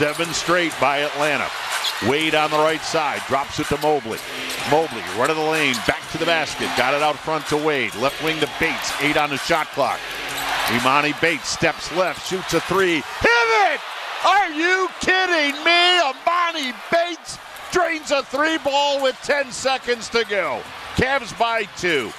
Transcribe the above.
Seven straight by Atlanta. Wade on the right side, drops it to Mobley. Mobley, run of the lane, back to the basket, got it out front to Wade. Left wing to Bates, eight on the shot clock. Emoni Bates steps left, shoots a three. Pivot! Are you kidding me? Emoni Bates drains a three ball with 10 seconds to go. Cavs by two.